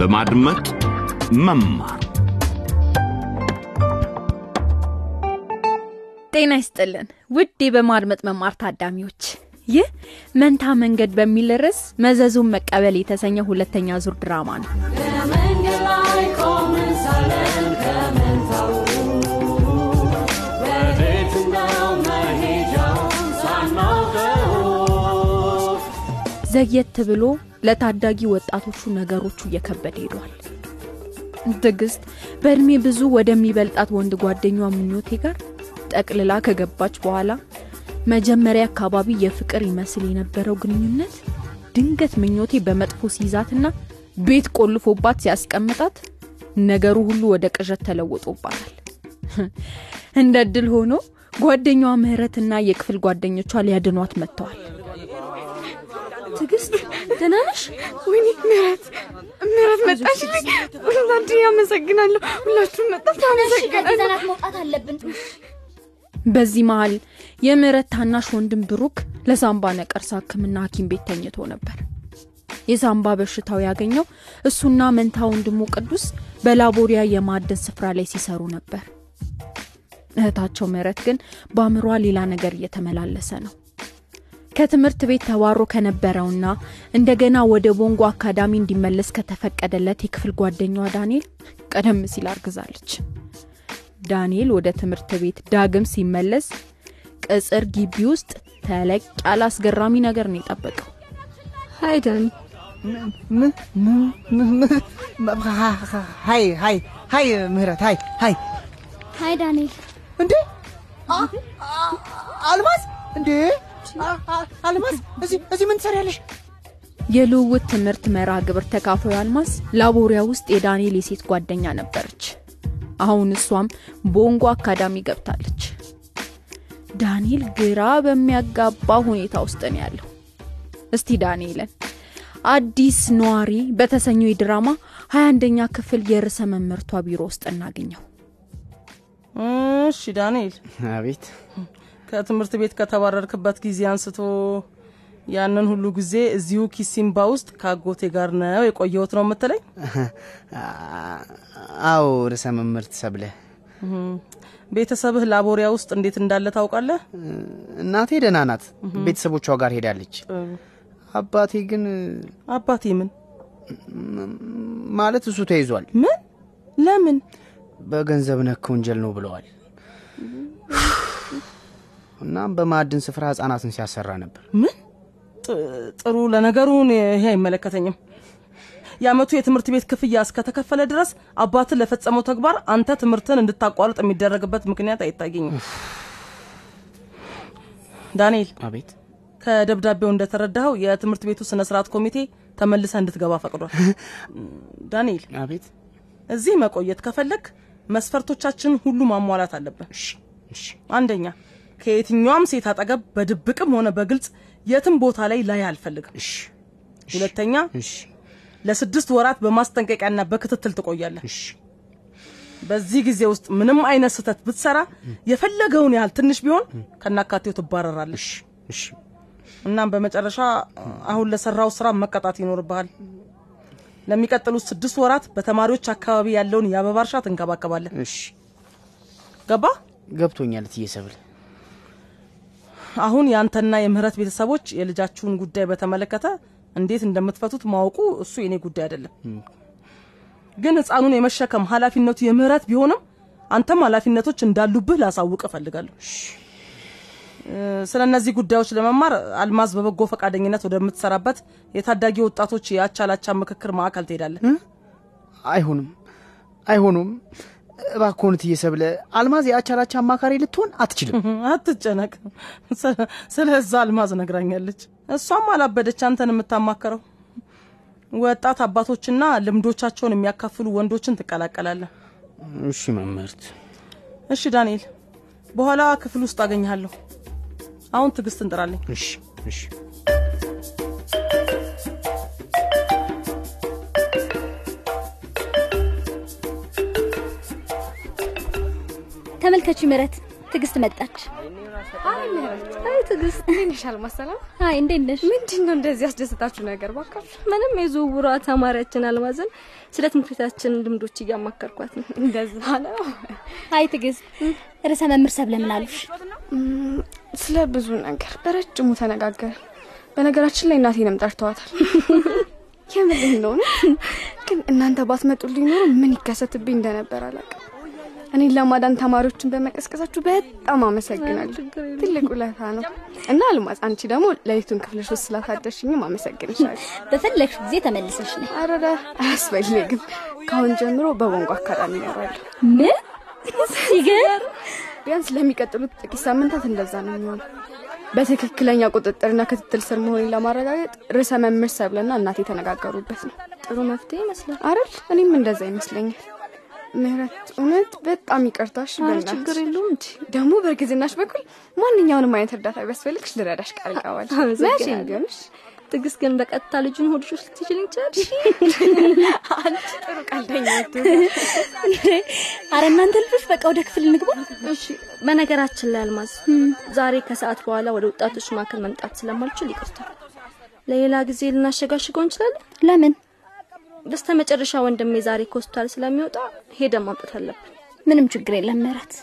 በማድመጥ መማር። ጤና ይስጥልን። ውድ በማድመጥ መማር ታዳሚዎች ይህ መንታ መንገድ በሚል ርዕስ መዘዙን መቀበል የተሰኘ ሁለተኛ ዙር ድራማ ነው። ዘግየት ብሎ ለታዳጊ ወጣቶቹ ነገሮቹ እየከበደ ሄዷል። ትዕግስት በእድሜ ብዙ ወደሚበልጣት ወንድ ጓደኛዋ ምኞቴ ጋር ጠቅልላ ከገባች በኋላ መጀመሪያ አካባቢ የፍቅር ይመስል የነበረው ግንኙነት ድንገት ምኞቴ በመጥፎ ሲይዛትና ቤት ቆልፎባት ሲያስቀምጣት ነገሩ ሁሉ ወደ ቅዠት ተለውጦባታል እንደ እድል ሆኖ ጓደኛዋ ምህረትና የክፍል ጓደኞቿ ሊያድኗት መጥተዋል። ትዕግስት ደህና ነሽ? ወይኔ ምህረት ምህረት መጣችልኝ። ሁላችሁ ያመሰግናለሁ። ሁላችሁም መጣችሁ አመሰግናለሁ። መውጣት አለብን። በዚህ መሀል የምህረት ታናሽ ወንድም ብሩክ ለሳምባ ነቀርሳ ህክምና ሐኪም ቤት ተኝቶ ነበር የሳምባ በሽታው ያገኘው እሱና መንታ ወንድሙ ቅዱስ በላቦሪያ የማዕድን ስፍራ ላይ ሲሰሩ ነበር እህታቸው ምህረት ግን በአእምሯ ሌላ ነገር እየተመላለሰ ነው ከትምህርት ቤት ተባሮ ከነበረውና እንደገና ወደ ቦንጎ አካዳሚ እንዲመለስ ከተፈቀደለት የክፍል ጓደኛዋ ዳንኤል ቀደም ሲል አርግዛለች። ዳንኤል ወደ ትምህርት ቤት ዳግም ሲመለስ ቅጽር ግቢ ውስጥ ተለቅ ያለ አስገራሚ ነገር ነው የጠበቀው። hi ዳኒ፣ hi hi hi ምህረት hi hi። hi ዳንኤል፣ እንዴ? አልማዝ? እንዴ አልማዝ እዚህ እዚህ ምን ትሰሪያለሽ? የልውውጥ ትምህርት መርሃ ግብር ተካፋዩ አልማዝ ላቦሪያ ውስጥ የዳንኤል የሴት ጓደኛ ነበረች። አሁን እሷም ቦንጎ አካዳሚ ገብታለች። ዳንኤል ግራ በሚያጋባ ሁኔታ ውስጥ ነው ያለው። እስቲ ዳንኤልን አዲስ ነዋሪ በተሰኘው የድራማ ሀያ አንደኛ ክፍል የርዕሰ መምህርቷ ቢሮ ውስጥ እናገኘው። እሺ ዳንኤል። አቤት ከትምህርት ቤት ከተባረርክበት ጊዜ አንስቶ ያንን ሁሉ ጊዜ እዚሁ ኪሲምባ ውስጥ ከአጎቴ ጋር ነው የቆየሁት ነው የምትለኝ? አዎ ርዕሰ መምህርት ሰብለ። ቤተሰብህ ላቦሪያ ውስጥ እንዴት እንዳለ ታውቃለህ? እናቴ ደህና ናት። ቤተሰቦቿ ጋር ሄዳለች። አባቴ ግን አባቴ ምን? ማለት እሱ ተይዟል። ምን? ለምን? በገንዘብ ነክ ወንጀል ነው ብለዋል እናም በማዕድን ስፍራ ህጻናትን ሲያሰራ ነበር። ምን? ጥ- ጥሩ ለነገሩ እኔ ይሄ አይመለከተኝም። የአመቱ የትምህርት ቤት ክፍያ እስከተከፈለ ድረስ አባትን ለፈጸመው ተግባር አንተ ትምህርትን እንድታቋርጥ የሚደረግበት ምክንያት አይታየኝም። ዳንኤል አቤት። ከደብዳቤው እንደተረዳኸው የትምህርት ቤቱ ስነ ስርዓት ኮሚቴ ተመልሰ እንድትገባ ፈቅዷል። ዳንኤል አቤት። እዚህ መቆየት ከፈለግ መስፈርቶቻችን ሁሉ ማሟላት አለብን። እሺ እሺ። አንደኛ ከየትኛውም ሴት አጠገብ በድብቅም ሆነ በግልጽ የትም ቦታ ላይ ላይ አልፈልግም። ሁለተኛ ለስድስት ወራት በማስጠንቀቂያና በክትትል ትቆያለህ። በዚህ ጊዜ ውስጥ ምንም አይነት ስህተት ብትሰራ የፈለገውን ያህል ትንሽ ቢሆን ከናካቴው ትባረራለሽ እናም በመጨረሻ አሁን ለሰራው ስራ መቀጣት ይኖርብሃል። ለሚቀጥሉት ስድስት ወራት በተማሪዎች አካባቢ ያለውን የአበባ እርሻ ትንከባከባለህ። ገባ ገብቶኛል እትዬ ሰብል አሁን የአንተና የምህረት ቤተሰቦች የልጃችሁን ጉዳይ በተመለከተ እንዴት እንደምትፈቱት ማወቁ እሱ የኔ ጉዳይ አይደለም። ግን ህፃኑን የመሸከም ኃላፊነቱ የምህረት ቢሆንም አንተም ኃላፊነቶች እንዳሉብህ ላሳውቅ እፈልጋለሁ። ስለ እነዚህ ጉዳዮች ለመማር አልማዝ በበጎ ፈቃደኝነት ወደምትሰራበት የታዳጊ ወጣቶች የአቻላቻ ምክክር ማዕከል ትሄዳለህ? አይሆንም። አይሆኑም እትዬ ሰብለ አልማዝ የአቻላቻ አማካሪ ልትሆን አትችልም። አትጨነቅ። ስለ- ስለዛ አልማዝ ነግራኛለች። እሷም አላበደች አንተን የምታማከረው ወጣት አባቶችና ልምዶቻቸውን የሚያካፍሉ ወንዶችን ትቀላቀላለህ። እሺ መምህርት። እሺ ዳንኤል በኋላ ክፍል ውስጥ አገኘሃለሁ። አሁን ትዕግስት እንጥራለኝ እሺ እሺ ተመልከች ምረት ትዕግስት መጣች። አይ ምህረት፣ አይ ትዕግስት፣ ሰላም። አይ እንዴት ነሽ? ምንድን ነው እንደዚህ ያስደስታችሁ ነገር? ባካችሁ ምንም የዝውውሯ ተማሪያችን አልማዝን ስለ ትምህርት ቤታችን ልምዶች እያማከርኳት ነው። እንደዛ ነው። አይ ትዕግስት፣ ርዕሰ መምህር ሰብለ ምን አሉሽ? ስለ ብዙ ነገር በረጅሙ ተነጋገርን። በነገራችን ላይ እናቴንም ጠርተዋታል። የምር እንደሆነ ግን እናንተ ባትመጡልኝ ኖሮ ምን ይከሰትብኝ እንደነበር አላውቅም። እኔን ለማዳን ተማሪዎችን በመቀስቀሳችሁ በጣም አመሰግናለሁ። ትልቅ ውለታ ነው እና አልማዝ፣ አንቺ ደግሞ ሌሊቱን ክፍልሽ ውስጥ ስላሳደርሽኝም አመሰግንሻለሁ። በፈለግሽ ጊዜ ተመልሰሽ ነው። አረዳ አያስፈልግም። ከአሁን ጀምሮ በቦንጎ አካዳሚ እኖራለሁ። ምን ሲገር ቢያንስ ለሚቀጥሉት ጥቂት ሳምንታት እንደዛ ነው የሚሆነው። በትክክለኛ ቁጥጥርና ክትትል ስር መሆኔን ለማረጋገጥ ርዕሰ መምህር ሰብለና እናቴ የተነጋገሩበት ነው። ጥሩ መፍትሄ ይመስላል። አይደል? እኔም እንደዛ ይመስለኛል። ምህረት፣ እውነት በጣም ይቅርታሽ። ችግር የለውም እንጂ ደግሞ በእርግዝናሽ በኩል ማንኛውንም አይነት እርዳታ ቢያስፈልግሽ ልረዳሽ ቃል መቼም ቢሆንሽ ትዕግስት ግን በቀጥታ ልጁን ሆድሽ ውስጥ ልትችልኝ ይችላል። አንቺ ጥሩ ቀልደኛ አረ እናንተ ልጆች በቃ ወደ ክፍል እንግባ። በነገራችን ላይ አልማዝ ዛሬ ከሰዓት በኋላ ወደ ወጣቶች ማዕከል መምጣት ስለማልችል ይቅርታ። ለሌላ ጊዜ ልናሸጋሽገው እንችላለን። ለምን? በስተ መጨረሻ ወንድሜ ዛሬ ከሆስፒታል ስለሚወጣ ሄደን ማምጣት አለብን። ምንም ችግር የለም ምህረት።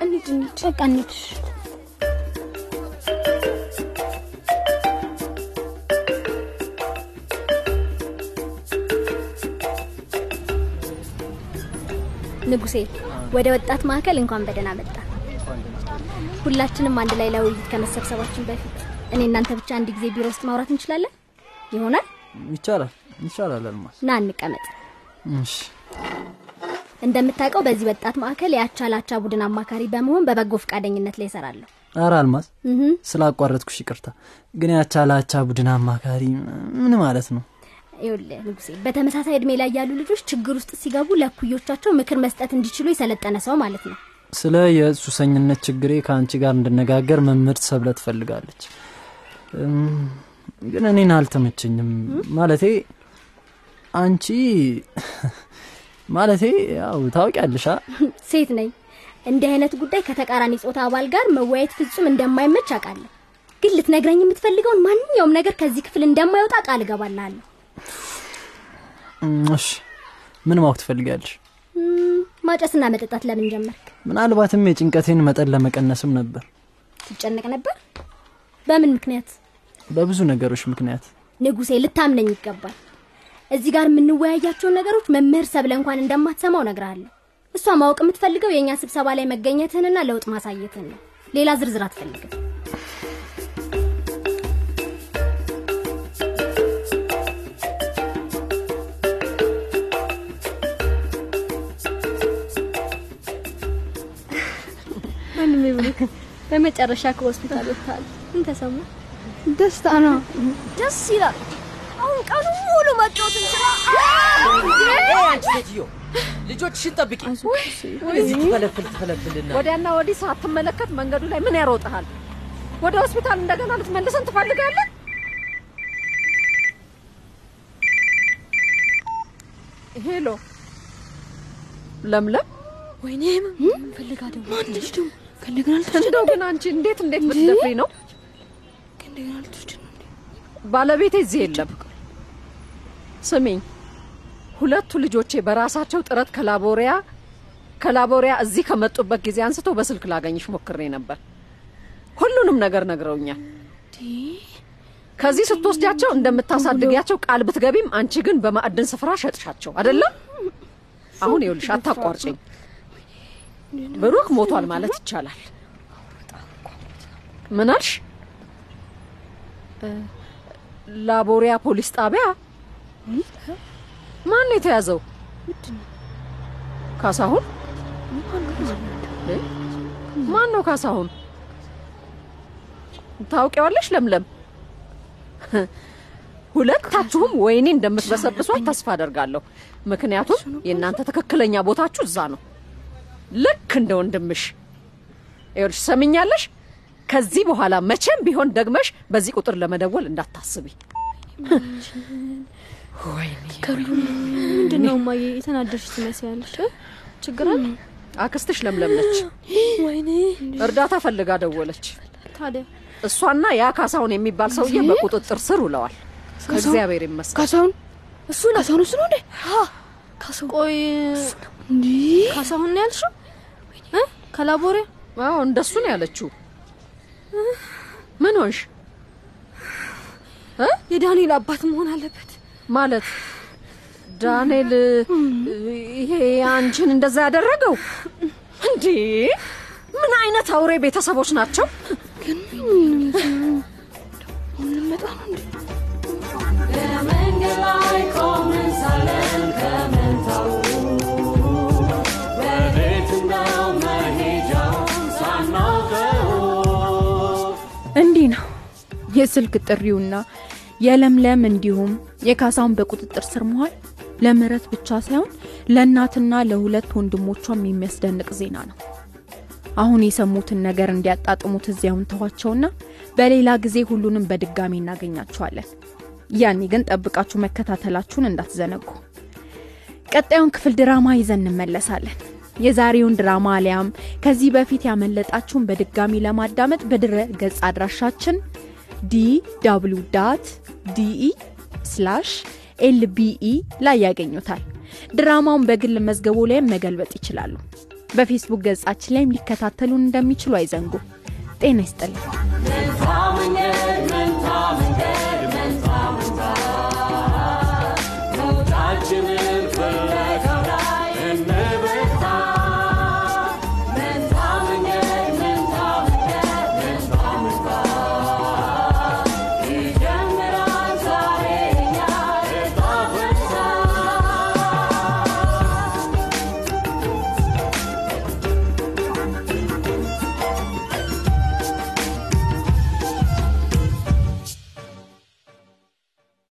እንሂድ እንሂድ። በቃ እንሂድ። ንጉሴ ወደ ወጣት ማዕከል እንኳን በደህና መጣ። ሁላችንም አንድ ላይ ለውይይት ከመሰብሰባችን በፊት እኔ እናንተ ብቻ አንድ ጊዜ ቢሮ ውስጥ ማውራት እንችላለን? ይሆናል? ይቻላል ይቻላል አልማዝ። ና እንቀመጥ። እሺ። እንደምታውቀው በዚህ ወጣት ማዕከል የአቻ ላቻ ቡድን አማካሪ በመሆን በበጎ ፈቃደኝነት ላይ እሰራለሁ። ኧረ አልማዝ ስላቋረጥኩሽ ይቅርታ። ግን ላቻ ቡድን አማካሪ ምን ማለት ነው? ይኸውልህ ንጉሴ፣ በተመሳሳይ እድሜ ላይ ያሉ ልጆች ችግር ውስጥ ሲገቡ ለኩዮቻቸው ምክር መስጠት እንዲችሉ የሰለጠነ ሰው ማለት ነው። ስለ የሱሰኝነት ችግሬ ከአንቺ ጋር እንድነጋገር መምህርት ሰብለ ትፈልጋለች። ግን እኔን አልተመቸኝም። ማለቴ አንቺ ማለቴ ያው ታውቂያለሽ? ሴት ነኝ። እንዲህ አይነት ጉዳይ ከተቃራኒ ጾታ አባል ጋር መወያየት ፍጹም እንደማይመች አውቃለሁ። ግን ልትነግረኝ የምትፈልገውን ማንኛውም ነገር ከዚህ ክፍል እንደማይወጣ ቃል እገባልሃለሁ። እም፣ እሺ ምን ማወቅ ትፈልጊያለሽ እም፣ ማጨስና መጠጣት ለምን ጀመርክ? ምናልባትም የጭንቀቴን መጠን ለመቀነስም ነበር ትጨነቅ ነበር? በምን ምክንያት? በብዙ ነገሮች ምክንያት ንጉሴ ልታምነኝ ይገባል። እዚህ ጋር የምንወያያቸውን ነገሮች መምህር ሰብለ እንኳን እንደማትሰማው እነግርሃለሁ። እሷ ማወቅ የምትፈልገው የእኛ ስብሰባ ላይ መገኘትህንና ለውጥ ማሳየትህን ነው። ሌላ ዝርዝር አትፈልግም። ወንድሜ ብሩክ በመጨረሻ ከሆስፒታል ወጥተሃል። ምን ተሰማ? ደስታ ነው። ደስ ይላል። አሁን ቀኑ ሙሉ መጫወት እንችላ አንቺ ሴትዮ ልጆችሽን ጠብቂ። እዚህ ትፈለፍል ትፈለፍልና ወዲያና ወዲህ ሳትመለከት መንገዱ ላይ ምን ያሮጥሃል? ወደ ሆስፒታል እንደገና ልትመልሰን ትፈልጋለህ? ሄሎ ለምለም፣ ወይኔ ፈልጋ ደግሞ ማንች ደግሞ ከእንደገና ልትወስድ እንደው ግን አንቺ እንዴት እንዴት ብትደፍሪ ነው? ከእንደገና ልትወስድ ነው እንዴ? ባለቤቴ እዚህ የለም። ስሚኝ፣ ሁለቱ ልጆቼ በራሳቸው ጥረት ከላቦሪያ ከላቦሪያ እዚህ ከመጡበት ጊዜ አንስቶ በስልክ ላገኝሽ ሞክሬ ነበር። ሁሉንም ነገር ነግረውኛል። ከዚህ ስትወስጃቸው እንደምታሳድጊያቸው ቃል ብትገቢም አንቺ ግን በማዕድን ስፍራ ሸጥሻቸው አይደለም? አሁን ይኸውልሽ አታቋርጭኝ። ብሩክ ሞቷል ማለት ይቻላል። ምን አልሽ? ላቦሪያ ፖሊስ ጣቢያ ማን ነው የተያዘው? ካሳሁን? ማን ነው ካሳሁን? ታውቂዋለሽ ለምለም? ሁለታችሁም ወይኔ እንደምትበሰብሷት ተስፋ አደርጋለሁ። ምክንያቱም የእናንተ ትክክለኛ ቦታችሁ እዛ ነው፣ ልክ እንደ ወንድምሽ። ይኸውልሽ ሰምኛለሽ፣ ከዚህ በኋላ መቼም ቢሆን ደግመሽ በዚህ ቁጥር ለመደወል እንዳታስቢ። ምንድን ነው እማዬ? የተናደድሽ ትመስያለሽ።? ችግር አለ? አክስትሽ ለምለም ነች። ወይኔ እርዳታ ፈልጋ ደወለች። ታዲያ እሷና ያ ካሳሁን የሚባል ሰውዬ በቁጥጥር ስር ውለዋል። ከእግዚአብሔር ይመስገን። ካሳሁን እሱ ካሳሁን እሱ ነው እንዴ? ቆይ ካሳሁን ነው ያልሽው ከላቦሬ አዎ እንደሱ ነው ያለችው። ምን ሆንሽ? የዳንኤል አባት መሆን አለበት። ማለት ዳንኤል ይሄ አንቺን እንደዛ ያደረገው? እንዴ? ምን አይነት አውሬ ቤተሰቦች ናቸው? ላይ ቆመን ሳለን ከመንታው እንዲህ ነው። የስልክ ጥሪውና የለምለም እንዲሁም የካሳውን በቁጥጥር ስር መዋል ለምህረት ብቻ ሳይሆን ለእናትና ለሁለት ወንድሞቿም የሚያስደንቅ ዜና ነው። አሁን የሰሙትን ነገር እንዲያጣጥሙት እዚያውን ተዋቸውና በሌላ ጊዜ ሁሉንም በድጋሚ እናገኛቸዋለን። ያኔ ግን ጠብቃችሁ መከታተላችሁን እንዳትዘነጉ። ቀጣዩን ክፍል ድራማ ይዘን እንመለሳለን። የዛሬውን ድራማ አሊያም ከዚህ በፊት ያመለጣችሁን በድጋሚ ለማዳመጥ በድረ ገጽ አድራሻችን ዲ W dot DE slash LBE ላይ ያገኙታል። ድራማውን በግል መዝገቡ ላይም መገልበጥ ይችላሉ። በፌስቡክ ገጻችን ላይም ሊከታተሉን እንደሚችሉ አይዘንጉ። ጤና ይስጥልኝ።